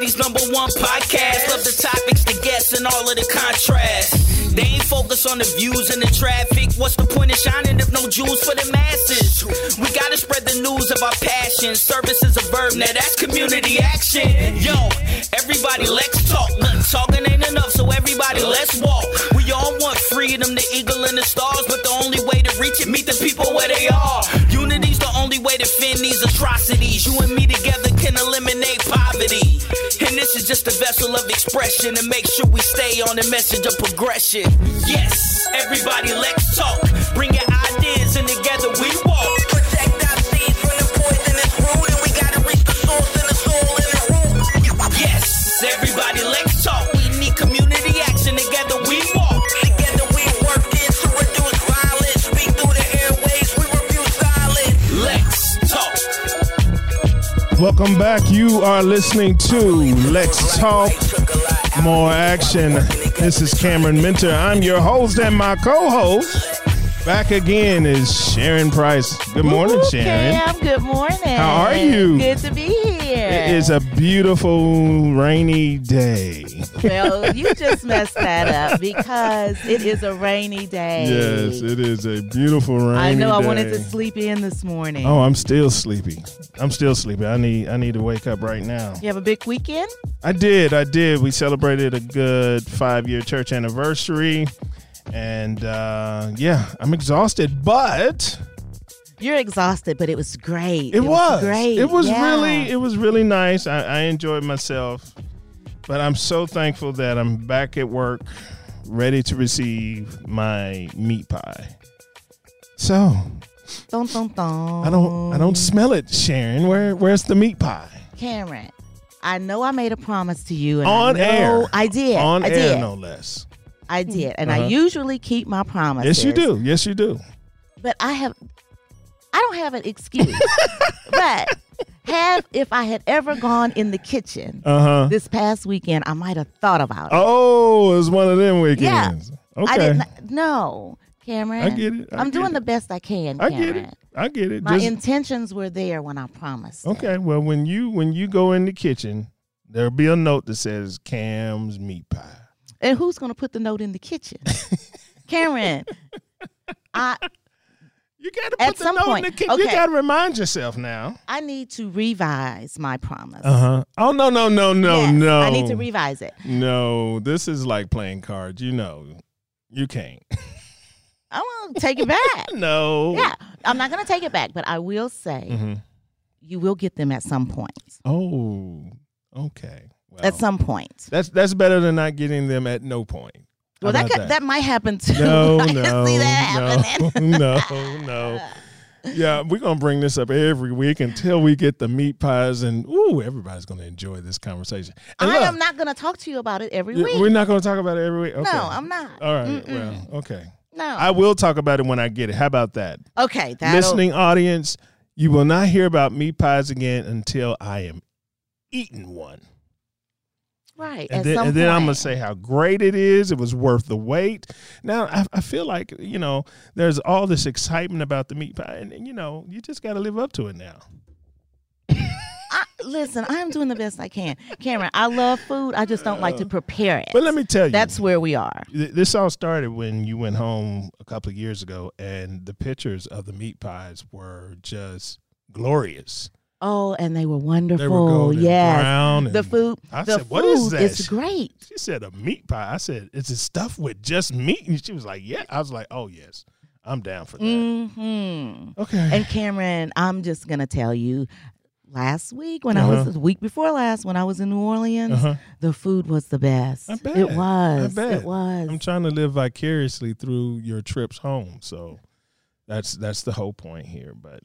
city's number one podcast. Love the topics, the guests, and all of the contrast. They ain't focus on the views and the traffic. What's the point of shining if no jewels for the masses? We gotta spread the news of our passion. Service is a verb, now that's community action. Yo, everybody, let's talk. Talking ain't enough, so everybody, let's walk. We all want freedom, the eagle and the stars, but the only way to reach it, meet the people where they are. Unity's the only way to fend these atrocities. You and me together can eliminate this is just a vessel of expression to make sure we stay on the message of progression. Yes, everybody, let's talk. Bring your ideas and together we walk. Protect our seeds from the poisonous root, and we gotta reach the source and the soul and the root. Yes, everybody, Welcome back. You are listening to Let's Talk More Action. This is Cameron Minter. I'm your host and my co-host. Back again is Sharon Price. Good morning, Ooh, Sharon. Cam, good morning. How are you? Good to be here. It is a beautiful rainy day. Well, you just messed that up because it is a rainy day. Yes, it is a beautiful rainy day. I know. I wanted to sleep in this morning. Oh, I'm still sleepy. I'm still sleepy. I need I need to wake up right now. You have a big weekend? I did. I did. We celebrated a good five year church anniversary. And uh, yeah, I'm exhausted, but You're exhausted, but it was great. it, was great. It was Yeah. really it was really nice. I, I enjoyed myself. But I'm so thankful that I'm back at work, ready to receive my meat pie. So Dun, dun, dun. I don't I don't smell it, Sharon. Where where's the meat pie? Cameron, I know I made a promise to you. And On I know air. I did. On I air, did. no less. I did. And Uh-huh. I usually keep my promises. Yes, you do. Yes, you do. but I have I don't have an excuse. but have if I had ever gone in the kitchen Uh huh. this past weekend, I might have thought about it. Oh, it was one of them weekends. Okay. I didn't no, Cameron. I get it. I am doing it. the best I can, I get it. I get it. My Just- intentions were there when I promised. it. okay. Well, when you when you go in the kitchen, there'll be a note that says Cam's meat pie. And who's gonna put the note in the kitchen? Cameron. I You got to At put the some note point, in the kitchen. You got to remind yourself now. I need to revise my promise. Uh huh. Oh no no no no Yes, no. I need to revise it. No, this is like playing cards. You know, you can't. I'm gonna take it back. no. Yeah, I'm not going to take it back, but I will say hmm you will get them at some point. Oh. Okay. Well, At some point. that's that's better than not getting them at no point. Well, that could, that. might happen too. No, I no, can see that no, no, no. Yeah, we're gonna bring this up every week until we get the meat pies, and ooh, everybody's gonna enjoy this conversation. And I look, am not going to talk to you about it every week. We're not gonna talk about it every week. Okay. No, I'm not. All right. Well, okay. no. I will talk about it when I get it. How about that? okay, Listening audience, you will not hear about meat pies again until I am eating one. Right. And then, and then I'm gonna say how great it is. It was worth the wait. Now I, I feel like you know there's all this excitement about the meat pie, and, and, you know you just got to live up to it now. I, listen, I'm doing the best I can. Cameron, I love food. I just don't like to uh, prepare it. But let me tell you, That's where we are. th- this all started when you went home a couple of years ago, and the pictures of the meat pies were just glorious. Oh, and they were wonderful. They were golden yes. brown. The food. I the said, "What is that?" It's great. She said a meat pie. I said, "Is it stuffed with just meat?" And she was like, "Yeah." I was like, "Oh yes, I'm down for that." hmm Okay. And Cameron, I'm just gonna tell you, last week when I Uh-huh. was the week before last when I was in New Orleans, Uh-huh. the food was the best. I bet. It was. I bet. It was. I'm trying to live vicariously through your trips home. So that's that's the whole point here. But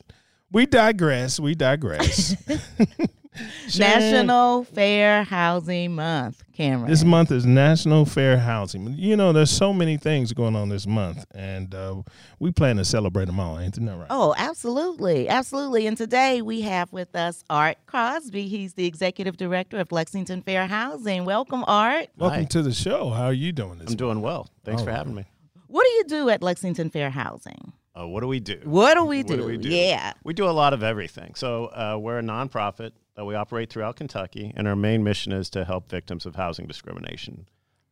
we digress. We digress. National Fair Housing Month, Cameron. This month is National Fair Housing. You know, there's so many things going on this month, and uh, we plan to celebrate them all. Ain't that right? Oh, absolutely. Absolutely. And today we have with us Art Crosby. He's the executive director of Lexington Fair Housing. Welcome, Art. Welcome Hi. to the show. How are you doing this? I'm doing well. Thanks All for having me. What do you do at Lexington Fair Housing? Uh, what do we do? What do we do? What do we do? Yeah. We do a lot of everything. So uh, we're a nonprofit that we operate throughout Kentucky, and our main mission is to help victims of housing discrimination.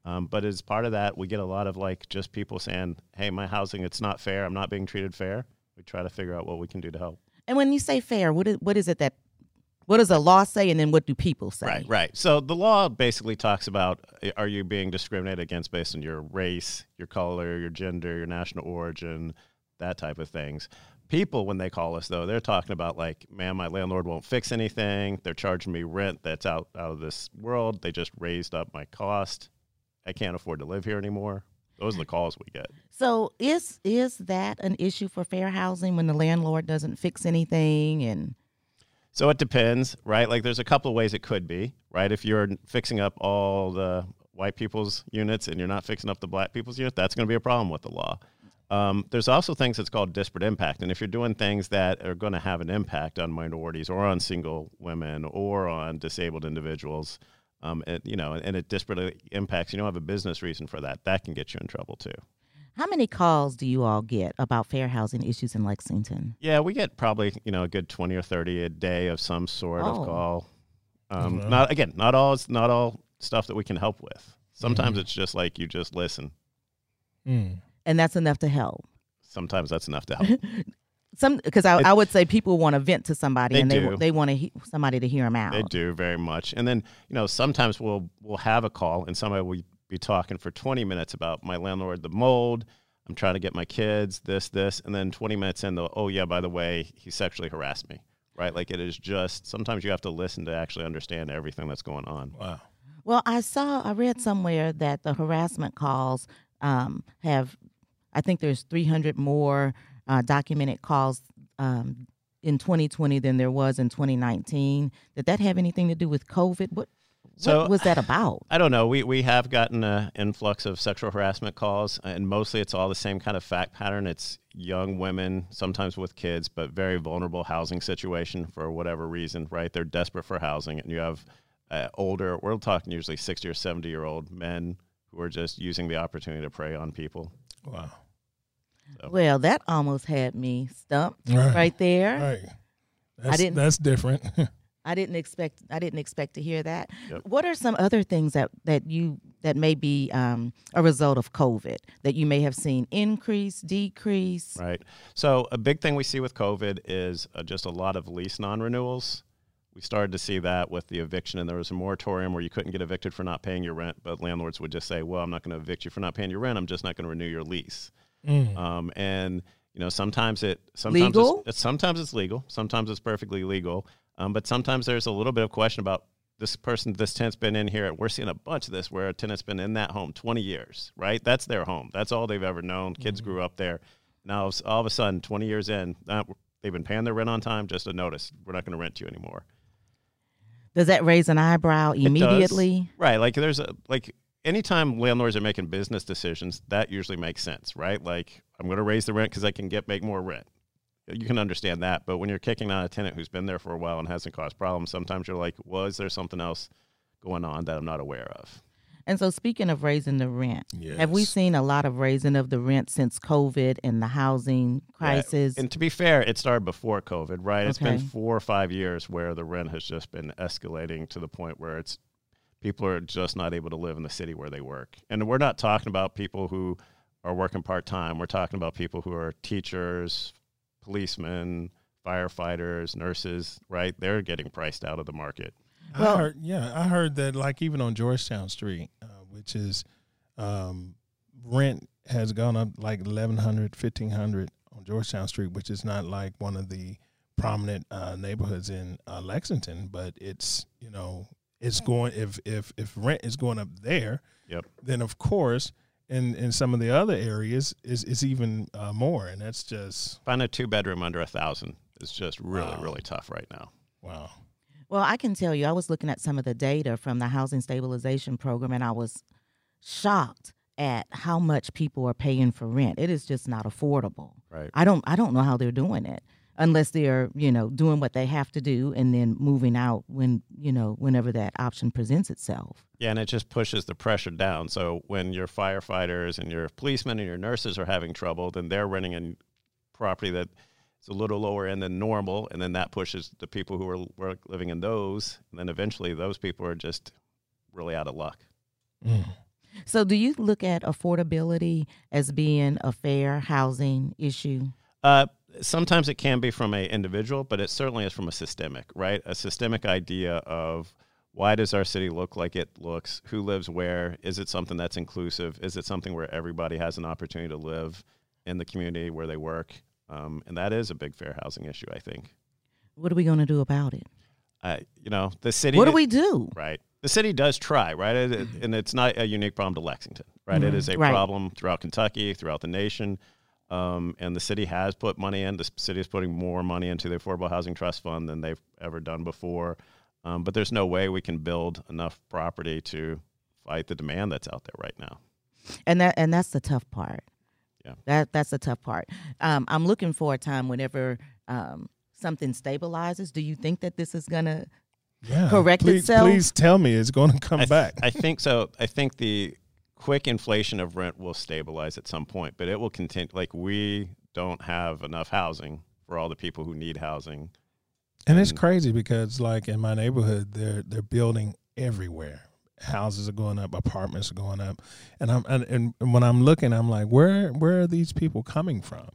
Um, but as part of that, we get a lot of like just people saying, "Hey, my housing, it's not fair. I'm not being treated fair." We try to figure out what we can do to help. And when you say fair, what is, what is it that what does the law say, and then what do people say? Right, right. So the law basically talks about uh, are you being discriminated against based on your race, your color, your gender, your national origin, that type of things. People, when they call us, though, they're talking about like, man, my landlord won't fix anything. They're charging me rent that's out, out of this world. They just raised up my cost. I can't afford to live here anymore. Those are the calls we get. So is is that an issue for fair housing when the landlord doesn't fix anything and So it depends, right? Like there's a couple of ways it could be, right? If you're fixing up all the white people's units and you're not fixing up the black people's unit, that's going to be a problem with the law. Um, there's also things that's called disparate impact, and if you're doing things that are going to have an impact on minorities or on single women or on disabled individuals, um, and, you know, and it disparately impacts, you don't have a business reason for that. That can get you in trouble too. how many calls do you all get about fair housing issues in Lexington? Yeah, we get probably you know a good twenty or thirty a day of some sort Oh. of call. Um, wow. Not again, not all not all stuff that we can help with. Sometimes Mhm. it's just like you just listen. Mm. And that's enough to help. Sometimes that's enough to help. Some because I, I would say people want to vent to somebody They and they do. they want to he, somebody to hear them out. they do very much, and then you know sometimes we'll we'll have a call and somebody will be talking for twenty minutes about my landlord, the mold. I'm trying to get my kids this this, and then twenty minutes in, the oh yeah, by the way, he sexually harassed me. Right, like it is just sometimes you have to listen to actually understand everything that's going on. Wow. Well, I saw, I read somewhere that the harassment calls um, have, I think there's 300 more uh, documented calls um, in 2020 than there was in 2019. Did that have anything to do with COVID? What, So- what was that about? I don't know. We we have gotten an influx of sexual harassment calls, and mostly it's all the same kind of fact pattern. It's young women, sometimes with kids, but very vulnerable housing situation for whatever reason. Right? They're desperate for housing, and you have uh, older. We're talking usually sixty or seventy year old men who are just using the opportunity to prey on people. Wow. So- Well, that almost had me stumped Right. right there. Right. That's, didn't- That's different. I didn't expect I didn't expect to hear that. Yep. What are some other things that that you that may be um, a result of COVID that you may have seen increase, decrease? Right. So a big thing we see with COVID is uh, just a lot of lease non-renewals. We started to see that with the eviction, and there was a moratorium where you couldn't get evicted for not paying your rent, but landlords would just say, "Well, I'm not going to evict you for not paying your rent. I'm just not going to renew your lease." Mm. Um, and you know, sometimes it sometimes Legal? It's, sometimes it's legal, sometimes it's perfectly legal, um, but sometimes there's a little bit of question about this person, this tenant's been in here. We're seeing a bunch of this where a tenant's been in that home 20 years, right? That's their home. That's all they've ever known. Kids grew up there. Now all of a sudden, 20 years in, uh, they've been paying their rent on time. Just a notice, we're not going to rent to you anymore. Does that raise an eyebrow immediately? Right. Like there's a like anytime landlords are making business decisions, that usually makes sense, right? Like I'm going to raise the rent because I can get make more rent. You can understand that, but when you're kicking out a tenant who's been there for a while and hasn't caused problems, sometimes you're like, well, is there something else going on that I'm not aware of? And so, speaking of raising the rent, have we seen a lot of raising of the rent since COVID and the housing crisis? And to be fair, it started before COVID, right? It's been four or five years where the rent has just been escalating to the point where it's people are just not able to live in the city where they work. And we're not talking about people who are working part time. We're talking about people who are teachers, policemen, firefighters, nurses, right? They're getting priced out of the market. Well- I heard, yeah, I heard that like even on Georgetown Street, uh, which is um, rent has gone up like 1100 1500 on Georgetown Street, which is not like one of the prominent uh, neighborhoods in uh, Lexington, but it's you know it's going if if if rent is going up there, Yep. then of course in in some of the other areas is is even uh, more, and that's just Find a two bedroom under a thousand is just really, Wow. really tough right now. wow. Well, I can tell you, I was looking at some of the data from the housing stabilization program, and I was shocked at how much people are paying for rent. It is just not affordable. Right. I don't, I don't know how they're doing it unless they're, you know, doing what they have to do and then moving out when, you know, whenever that option presents itself. Yeah, and it just pushes the pressure down. So when your firefighters and your policemen and your nurses are having trouble, then they're renting a property that it's a little lower end than normal, and then that pushes the people who are, were living in those, and then eventually those people are just really out of luck. Mm. So, do you look at affordability as being a fair housing issue? Uh, sometimes it can be from a individual, but it certainly is from a systemic, right? A systemic idea of why does our city look like it looks? Who lives where? Is it something that's inclusive? Is it something where everybody has an opportunity to live in the community where they work? Um, and that is a big fair housing issue, I think. What are we going to do about it? Uh, you know, the city. What do we do? Right. The city does try, right? and it's not a unique problem to Lexington, right? Mm-hmm. It is a right. problem throughout Kentucky, throughout the nation. Um, and the city has put money in. The city is putting more money into the Affordable Housing Trust Fund than they've ever done before. Um, but there's no way we can build enough property to fight the demand that's out there right now. And that and that's the tough part. Yeah, that that's the tough part. Um, I'm looking for a time whenever um, something stabilizes. Do you think that this is gonna yeah, correct please, itself? Please tell me it's going to come I th- back. I think so. I think the quick inflation of rent will stabilize at some point, but it will continue. Like we don't have enough housing for all the people who need housing and it's crazy because like in my neighborhood, they're they're building everywhere. Houses are going up, apartments are going up, and I'm and, and when I'm looking, I'm like, where where are these people coming from?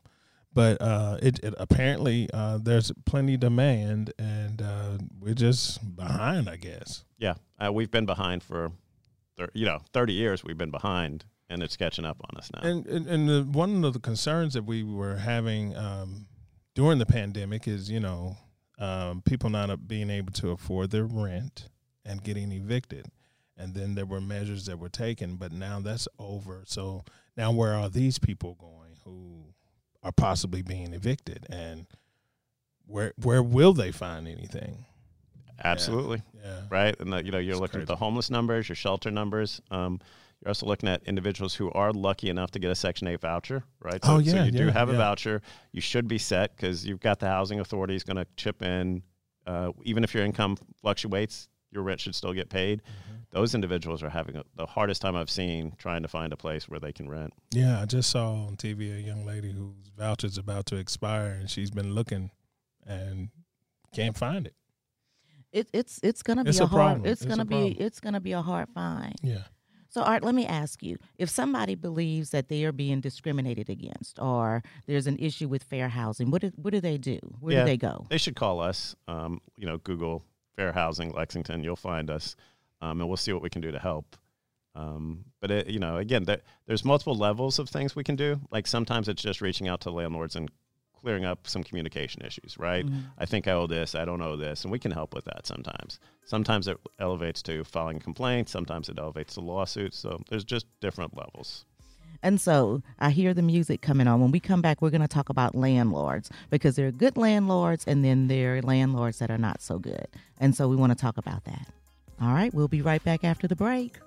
But uh, it, it apparently uh, there's plenty demand, and uh, we're just behind, I guess. Yeah, uh, we've been behind for, thir- you know, thirty years. We've been behind, and it's catching up on us now. And and, and the, one of the concerns that we were having um, during the pandemic is, you know, um, people not being able to afford their rent and getting evicted. And then there were measures that were taken, but now that's over. So now where are these people going who are possibly being evicted? And where where will they find anything? Absolutely. Yeah. yeah. Right. And the, you know, you're it's looking crazy. at the homeless numbers, your shelter numbers. Um, you're also looking at individuals who are lucky enough to get a Section 8 voucher, right? So, oh, yeah. So you yeah, do have yeah. a voucher. You should be set because you've got the housing authority is going to chip in. Uh, even if your income fluctuates, your rent should still get paid. Mm-hmm. Those individuals are having a, the hardest time I've seen trying to find a place where they can rent. Yeah, I just saw on TV a young lady whose voucher is about to expire and she's been looking and can't find it. It, it's it's gonna be it's a, a hard it's, it's gonna be it's gonna be a hard find. Yeah. So, Art, let me ask you if somebody believes that they are being discriminated against or there's an issue with fair housing, what do, what do they do? Where yeah, do they go? They should call us. Um, you know, Google fair housing Lexington, you'll find us, um, and we'll see what we can do to help. Um, but it, you know, again, there, there's multiple levels of things we can do. Like sometimes it's just reaching out to landlords and clearing up some communication issues, right? Mm-hmm. I think I owe this, I don't owe this, and we can help with that sometimes. Sometimes it elevates to filing complaints, sometimes it elevates to lawsuits. So there's just different levels. And so I hear the music coming on. When we come back, we're going to talk about landlords because there are good landlords and then there are landlords that are not so good. And so we want to talk about that. All right, we'll be right back after the break.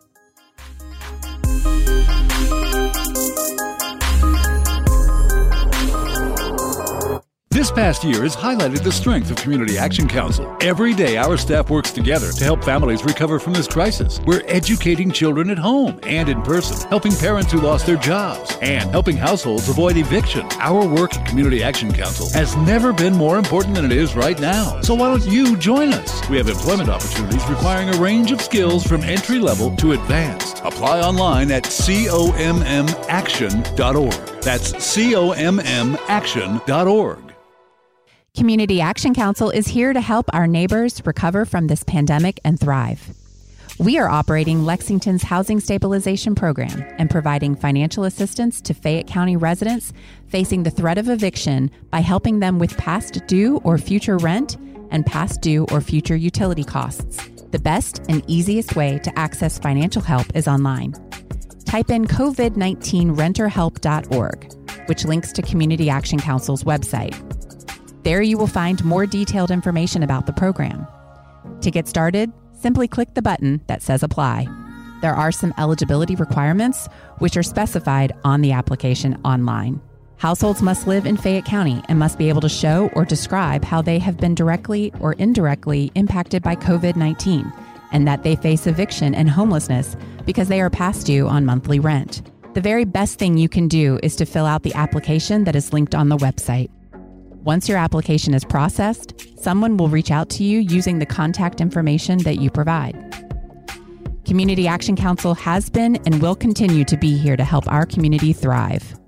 This past year has highlighted the strength of Community Action Council. Every day, our staff works together to help families recover from this crisis. We're educating children at home and in person, helping parents who lost their jobs, and helping households avoid eviction. Our work at Community Action Council has never been more important than it is right now. So why don't you join us? We have employment opportunities requiring a range of skills from entry level to advanced. Apply online at commaction.org. That's commaction.org. Community Action Council is here to help our neighbors recover from this pandemic and thrive. We are operating Lexington's Housing Stabilization Program and providing financial assistance to Fayette County residents facing the threat of eviction by helping them with past due or future rent and past due or future utility costs. The best and easiest way to access financial help is online. Type in COVID 19 renterhelp.org, which links to Community Action Council's website. There you will find more detailed information about the program. To get started, simply click the button that says Apply. There are some eligibility requirements, which are specified on the application online. Households must live in Fayette County and must be able to show or describe how they have been directly or indirectly impacted by COVID 19 and that they face eviction and homelessness because they are past due on monthly rent. The very best thing you can do is to fill out the application that is linked on the website. Once your application is processed, someone will reach out to you using the contact information that you provide. Community Action Council has been and will continue to be here to help our community thrive.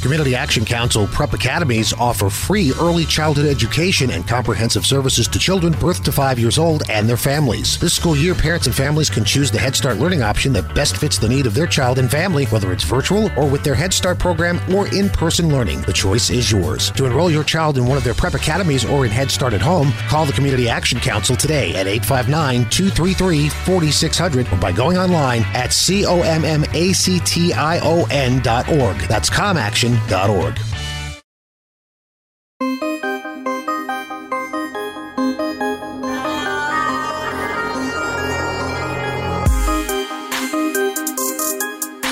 Community Action Council Prep Academies offer free early childhood education and comprehensive services to children birth to five years old and their families. This school year, parents and families can choose the Head Start learning option that best fits the need of their child and family, whether it's virtual or with their Head Start program or in person learning. The choice is yours. To enroll your child in one of their prep academies or in Head Start at home, call the Community Action Council today at 859 233 4600 or by going online at commaction.org. That's commaction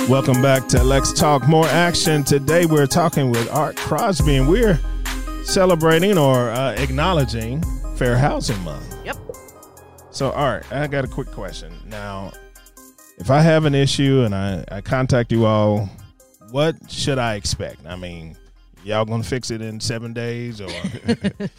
Welcome back to Let's Talk More Action. Today we're talking with Art Crosby and we're celebrating or uh, acknowledging Fair Housing Month. Yep. So, Art, I got a quick question. Now, if I have an issue and I, I contact you all, what should I expect? I mean, y'all gonna fix it in seven days or? it,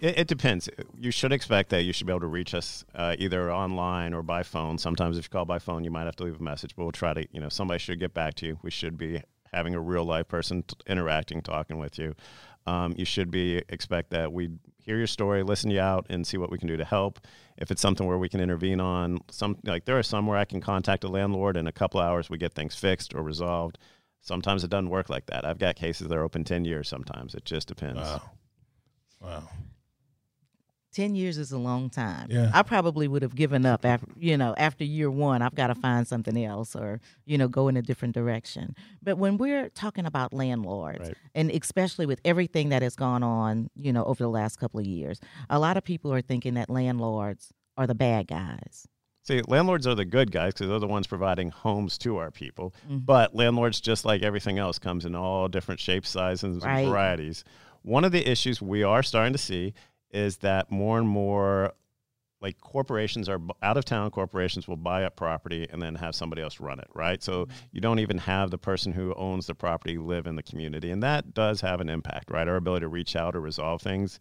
it, depends. You should expect that you should be able to reach us uh, either online or by phone. Sometimes if you call by phone, you might have to leave a message, but we'll try to. You know, somebody should get back to you. We should be having a real life person t- interacting, talking with you. Um, you should be expect that we hear your story, listen you out, and see what we can do to help. If it's something where we can intervene on, some like there are some where I can contact a landlord in a couple hours, we get things fixed or resolved. Sometimes it doesn't work like that. I've got cases that are open 10 years sometimes. It just depends. Wow. Wow. 10 years is a long time. Yeah. I probably would have given up after, you know, after year 1, I've got to find something else or, you know, go in a different direction. But when we're talking about landlords Right. and especially with everything that has gone on, you know, over the last couple of years, a lot of people are thinking that landlords are the bad guys. See, landlords are the good guys because they're the ones providing homes to our people. Mm-hmm. But landlords, just like everything else, comes in all different shapes, sizes, Right. and varieties. One of the issues we are starting to see is that more and more, like corporations are out of town. Corporations will buy up property and then have somebody else run it, right? So Mm-hmm. you don't even have the person who owns the property live in the community, and that does have an impact, right? Our ability to reach out or resolve things,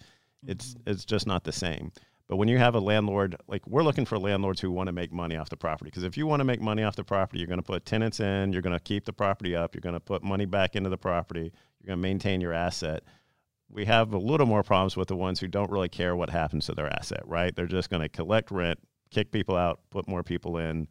it's Mm-hmm. it's just not the same. But when you have a landlord, like we're looking for landlords who want to make money off the property. Because if you want to make money off the property, you're going to put tenants in, you're going to keep the property up, you're going to put money back into the property, you're going to maintain your asset. We have a little more problems with the ones who don't really care what happens to their asset, right? They're just going to collect rent, kick people out, put more people in.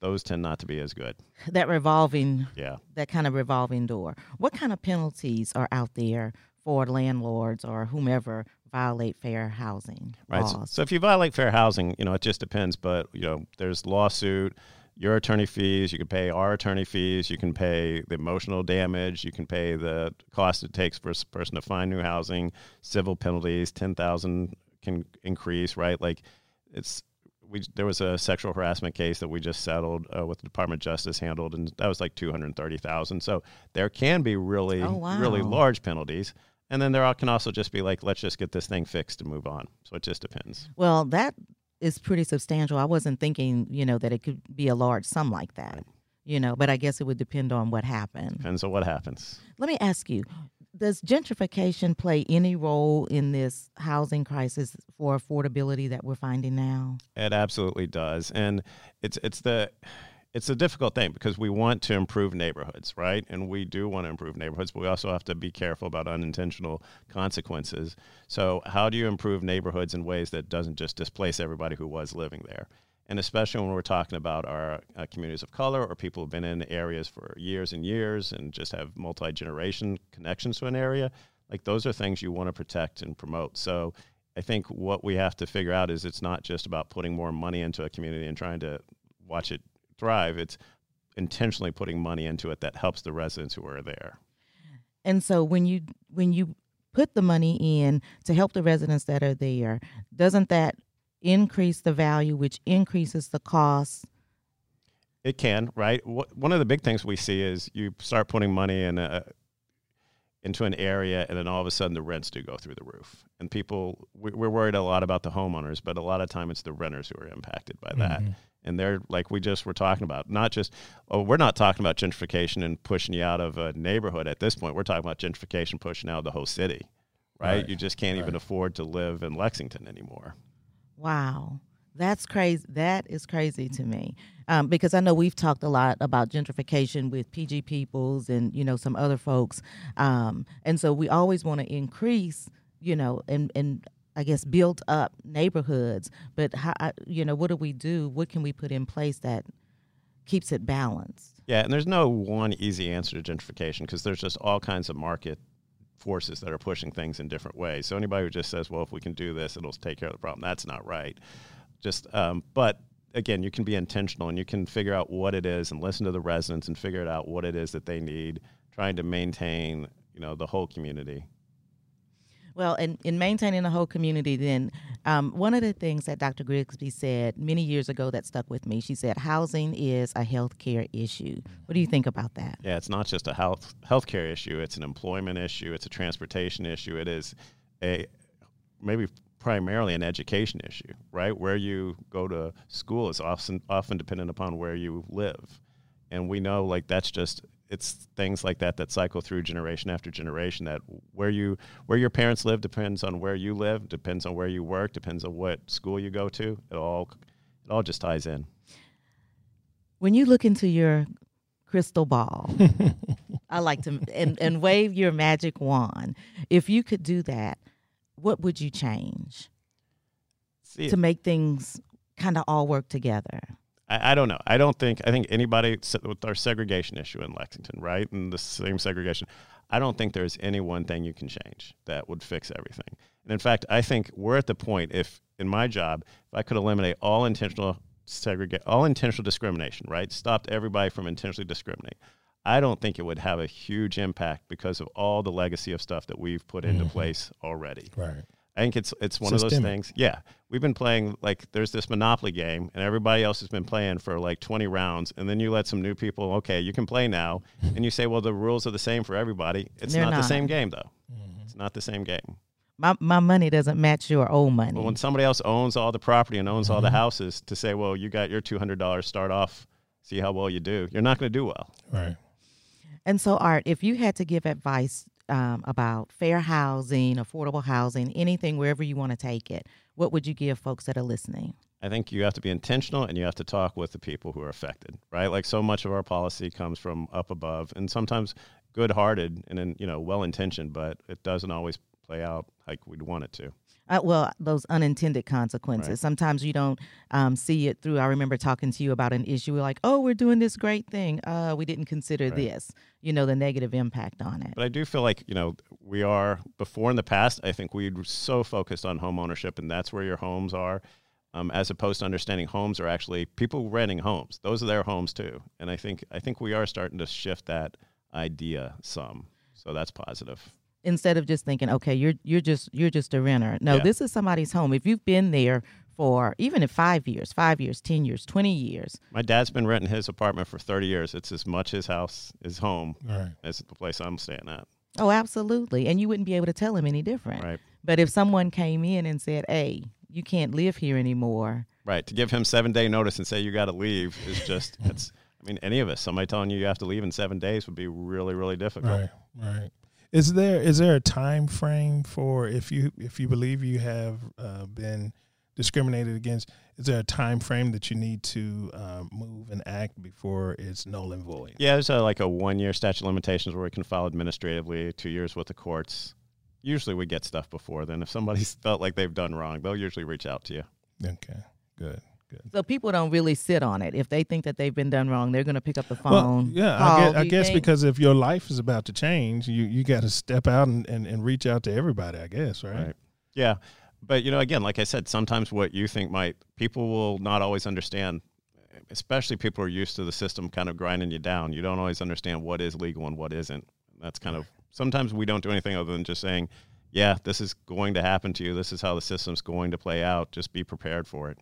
Those tend not to be as good. That revolving Yeah. that kind of revolving door. What kind of penalties are out there for landlords or whomever violate fair housing Right. So, laws? so if you violate fair housing, you know, it just depends. But, you know, there's lawsuit, your attorney fees, you can pay our attorney fees, you can pay the emotional damage, you can pay the cost it takes for a person to find new housing, civil penalties, 10,000 can increase, right? Like it's, we, there was a sexual harassment case that we just settled uh, with the Department of Justice handled, and that was like 230,000. So there can be really, Oh, wow. really large penalties. And then there are- can also just be like, let's just get this thing fixed and move on. So it just depends. Well, that is pretty substantial. I wasn't thinking, you know, that it could be a large sum like that. You know, but I guess it would depend on what happened. Depends on what happens. Let me ask you, does gentrification play any role in this housing crisis for affordability that we're finding now? It absolutely does, and it's it's the it's a difficult thing because we want to improve neighborhoods, right? And we do want to improve neighborhoods, but we also have to be careful about unintentional consequences. So, how do you improve neighborhoods in ways that doesn't just displace everybody who was living there? And especially when we're talking about our uh, communities of color or people who've been in areas for years and years and just have multi generation connections to an area, like those are things you want to protect and promote. So, I think what we have to figure out is it's not just about putting more money into a community and trying to watch it thrive. It's intentionally putting money into it that helps the residents who are there. And so when you when you put the money in to help the residents that are there, doesn't that increase the value, which increases the cost? It can, right? One of the big things we see is you start putting money in a, into an area, and then all of a sudden the rents do go through the roof. And people, we- we're worried a lot about the homeowners, but a lot of time it's the renters who are impacted by that. Mm-hmm. And they're like we just were talking about not just oh we're not talking about gentrification and pushing you out of a neighborhood at this point we're talking about gentrification pushing out the whole city right, Right. you just can't even afford to live in lexington anymore Wow. That's crazy. That is crazy to me, um, because I know we've talked a lot about gentrification with PG Peeples and you know some other folks, um, and so we always want to increase, you know, and and I guess built up neighborhoods. But how, you know, what do we do? What can we put in place that keeps it balanced? yeah and there's no one easy answer to gentrification because there's just all kinds of market forces that are pushing things in different ways so anybody who just says well if we can do this it'll take care of the problem that's not right just um, but again you can be intentional and you can figure out what it is and listen to the residents and figure it out what it is that they need trying to maintain you know the whole community Well, in, in maintaining the whole community, then um, one of the things that Dr. Grigsby said many years ago that stuck with me, she said, housing is a health care issue. What do you think about that? Yeah, it's not just a health healthcare issue. It's an employment issue. It's a transportation issue. It is a maybe primarily an education issue, right? Where you go to school is often often dependent upon where you live, and we know like that's just it's things like that that cycle through generation after generation. That where you where your parents live depends on where you live, depends on where you work, depends on what school you go to. It all it all just ties in. When you look into your crystal ball, I like to, and, and wave your magic wand, if you could do that, what would you change See, to make things kind of all work together? I, I don't know. I don't think. I think anybody with our segregation issue in Lexington, right, and the same segregation. I don't think there's any one thing you can change that would fix everything. And in fact, I think we're at the point. If in my job, if I could eliminate all intentional segregate, all intentional discrimination, right, stopped everybody from intentionally discriminating. I don't think it would have a huge impact because of all the legacy of stuff that we've put into mm-hmm. place already. Right. I think it's it's one of those things. Yeah, we've been playing like there's this Monopoly game, and everybody else has been playing for like 20 rounds, and then you let some new people, okay, you can play now, and you say, well, the rules are the same for everybody. It's They're not, the same game though. Mm-hmm. It's not the same game. My, my money doesn't match your old money. But when somebody else owns all the property and owns all the mm-hmm. houses, to say, well, you got your $200 start off, see how well you do, you're not going to do well. Right. And so, Art, if you had to give advice um, about fair housing, affordable housing, anything, wherever you want to take it, what would you give folks that are listening? I think you have to be intentional and you have to talk with the people who are affected, right? Like so much of our policy comes from up above and sometimes good hearted and you know, well intentioned, but it doesn't always play out like we'd want it to. Uh, well, those unintended consequences. Right. Sometimes you don't um, see it through. I remember talking to you about an issue. We're like, oh, we're doing this great thing. Uh, we didn't consider this, you know, the negative impact on it. But I do feel like, you know, we are before in the past, I think we were so focused on home ownership and that's where your homes are. Um, as opposed to understanding homes are actually people renting homes. Those are their homes too. And I think I think we are starting to shift that idea some. So that's positive. Instead of just thinking, okay, you're you're just you're just a renter. No, Yeah. this is somebody's home. If you've been there for even if five years, five years, ten years, twenty years, My dad's been renting his apartment for 30 years. It's as much his house, his home, Right. as the place I'm staying at. oh, absolutely, and you wouldn't be able to tell him any different. Right. But if someone came in and said, "Hey, you can't live here anymore," Right. To give him seven day notice and say you got to leave is just, it's, I mean, any of us, somebody telling you you have to leave in seven days would be really, really difficult. Right. Right. Is there is there a time frame for if you if you believe you have uh, been discriminated against? Is there a time frame that you need to um, move and act before it's null and void? Yeah, there's a, like a one year statute of limitations where we can file administratively, two years with the courts. Usually we get stuff before then. If somebody's felt like they've done wrong, they'll usually reach out to you. Okay. Good. Good. so people don't really sit on it. If they think that they've been done wrong, they're going to pick up the phone. Well, yeah, call. I guess, I guess because if your life is about to change, you you got to step out and, and, and reach out to everybody. I guess, right? Right. Yeah. But, you know, again, like I said, sometimes what you think might, people will not always understand, especially people who are used to the system kind of grinding you down. You don't always understand what is legal and what isn't. That's kind of, sometimes we don't do anything other than just saying, yeah, this is going to happen to you. This is how the system's going to play out. Just be prepared for it.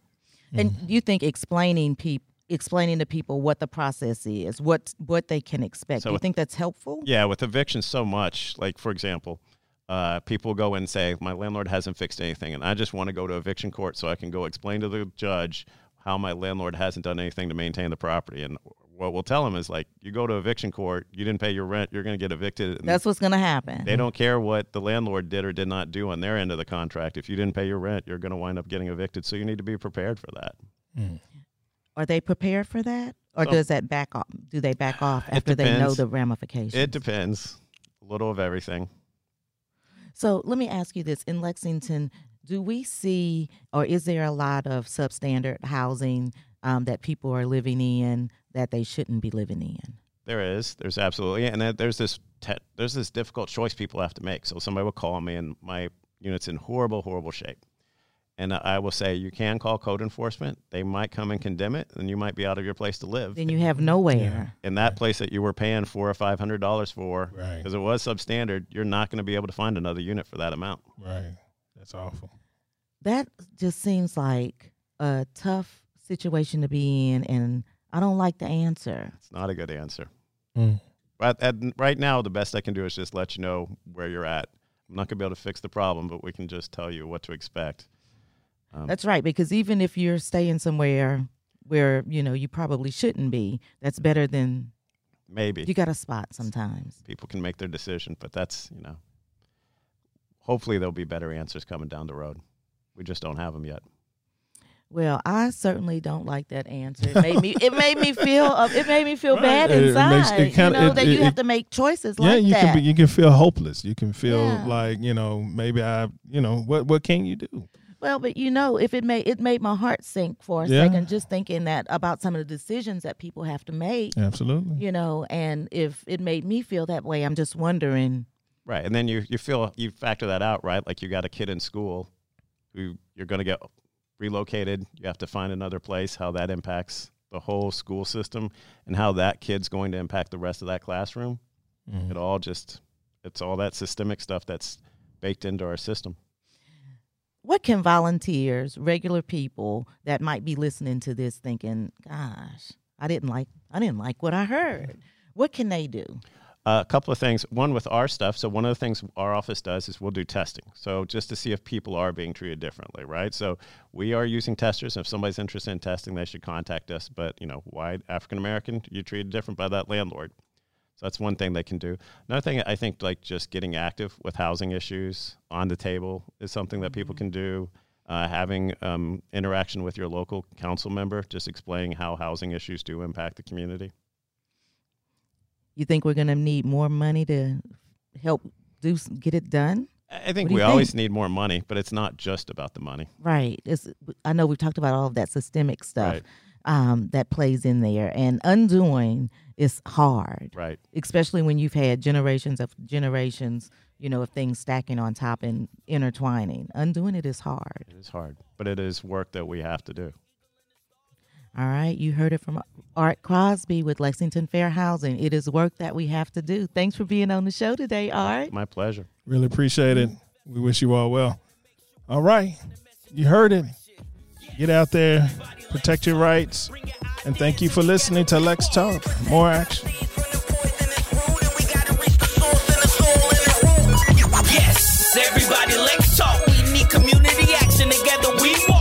And you think explaining people explaining to people what the process is, what what they can expect. So Do you with- think that's helpful? Yeah, with eviction, so much, like for example, uh, people go and say, My landlord hasn't fixed anything, and I just want to go to eviction court so I can go explain to the judge how my landlord hasn't done anything to maintain the property. And what we'll tell them is like, you go to eviction court, you didn't pay your rent, you're going to get evicted. And That's what's going to happen. they don't care what the landlord did or did not do on their end of the contract. If you didn't pay your rent, you're going to wind up getting evicted. So you need to be prepared for that. Hmm. Are they prepared for that, or So- does that back off? Do they back off after they know the ramifications? It depends. A little of everything. So let me ask you this: In Lexington, do we see, or is there a lot of substandard housing um, that people are living in that they shouldn't be living in? There is. There's absolutely, and then there's this te- there's this difficult choice people have to make. So somebody will call me, and my unit's in horrible, horrible shape, and I will say you can call code enforcement. They might come and condemn it, and you might be out of your place to live. Then you have nowhere. in that place that you were paying four or five hundred dollars for, Right. because it was substandard, you're not going to be able to find another unit for that amount. Right. That's awful. That just seems like a tough situation to be in, and I don't like the answer. It's not a good answer. Mm. But at, right now, the best I can do is just let you know where you're at. I'm not going to be able to fix the problem, but we can just tell you what to expect. Um, That's right, because even if you're staying somewhere where you know you probably shouldn't be, that's better than maybe you got a spot sometimes. people can make their decision, but that's you know. Hopefully, there'll be better answers coming down the road. We just don't have them yet. Well, I certainly don't like that answer. It made me. It made me feel. Uh, it made me feel Right. bad It- it inside. makes- it kinda- you know it- that you it- have to make choices yeah, like you that. can be, you can feel hopeless. You can feel Yeah. like you know maybe I you know what what can you do? well, but you know, if it made it made my heart sink for a Yeah. second, just thinking that about some of the decisions that people have to make. Absolutely. You know, and if it made me feel that way, I'm just wondering. Right, and then you you feel you factor that out, right? Like you got a kid in school who you're going to get relocated. You have to find another place. How that impacts the whole school system, and how that kid's going to impact the rest of that classroom. Mhm. It all just it's all that systemic stuff that's baked into our system. What can volunteers, regular people that might be listening to this, thinking, "Gosh, I didn't like, I didn't like what I heard." What can they do? Uh, a couple of things. One with our stuff. So one of the things our office does is we'll do testing. So just to see if people are being treated differently, right? So we are using testers. If somebody's interested in testing, they should contact us. But you know, why African American? You're treated different by that landlord. So that's one thing they can do. Another thing I think like just getting active with housing issues on the table is something that people can do. Uh, having um, interaction with your local council member, just explaining how housing issues do impact the community. You think we're going to need more money to help do get it done? I think we always think? need more money, but it's not just about the money. Right. It's, I know we've talked about all of that systemic stuff Right. um, that plays in there, and undoing is hard, Right. especially when you've had generations of generations, you know, of things stacking on top and intertwining. Undoing it is hard. It is hard, but it is work that we have to do. All right. You heard it from Art Crosby with Lexington Fair Housing. It is work that we have to do. Thanks for being on the show today, Art. My pleasure. Really appreciate it. We wish you all well. All right. You heard it. Get out there, protect your rights, and thank you for listening to Lex Talk. More action. Yes, everybody, Lex Talk. We need community action together. We want.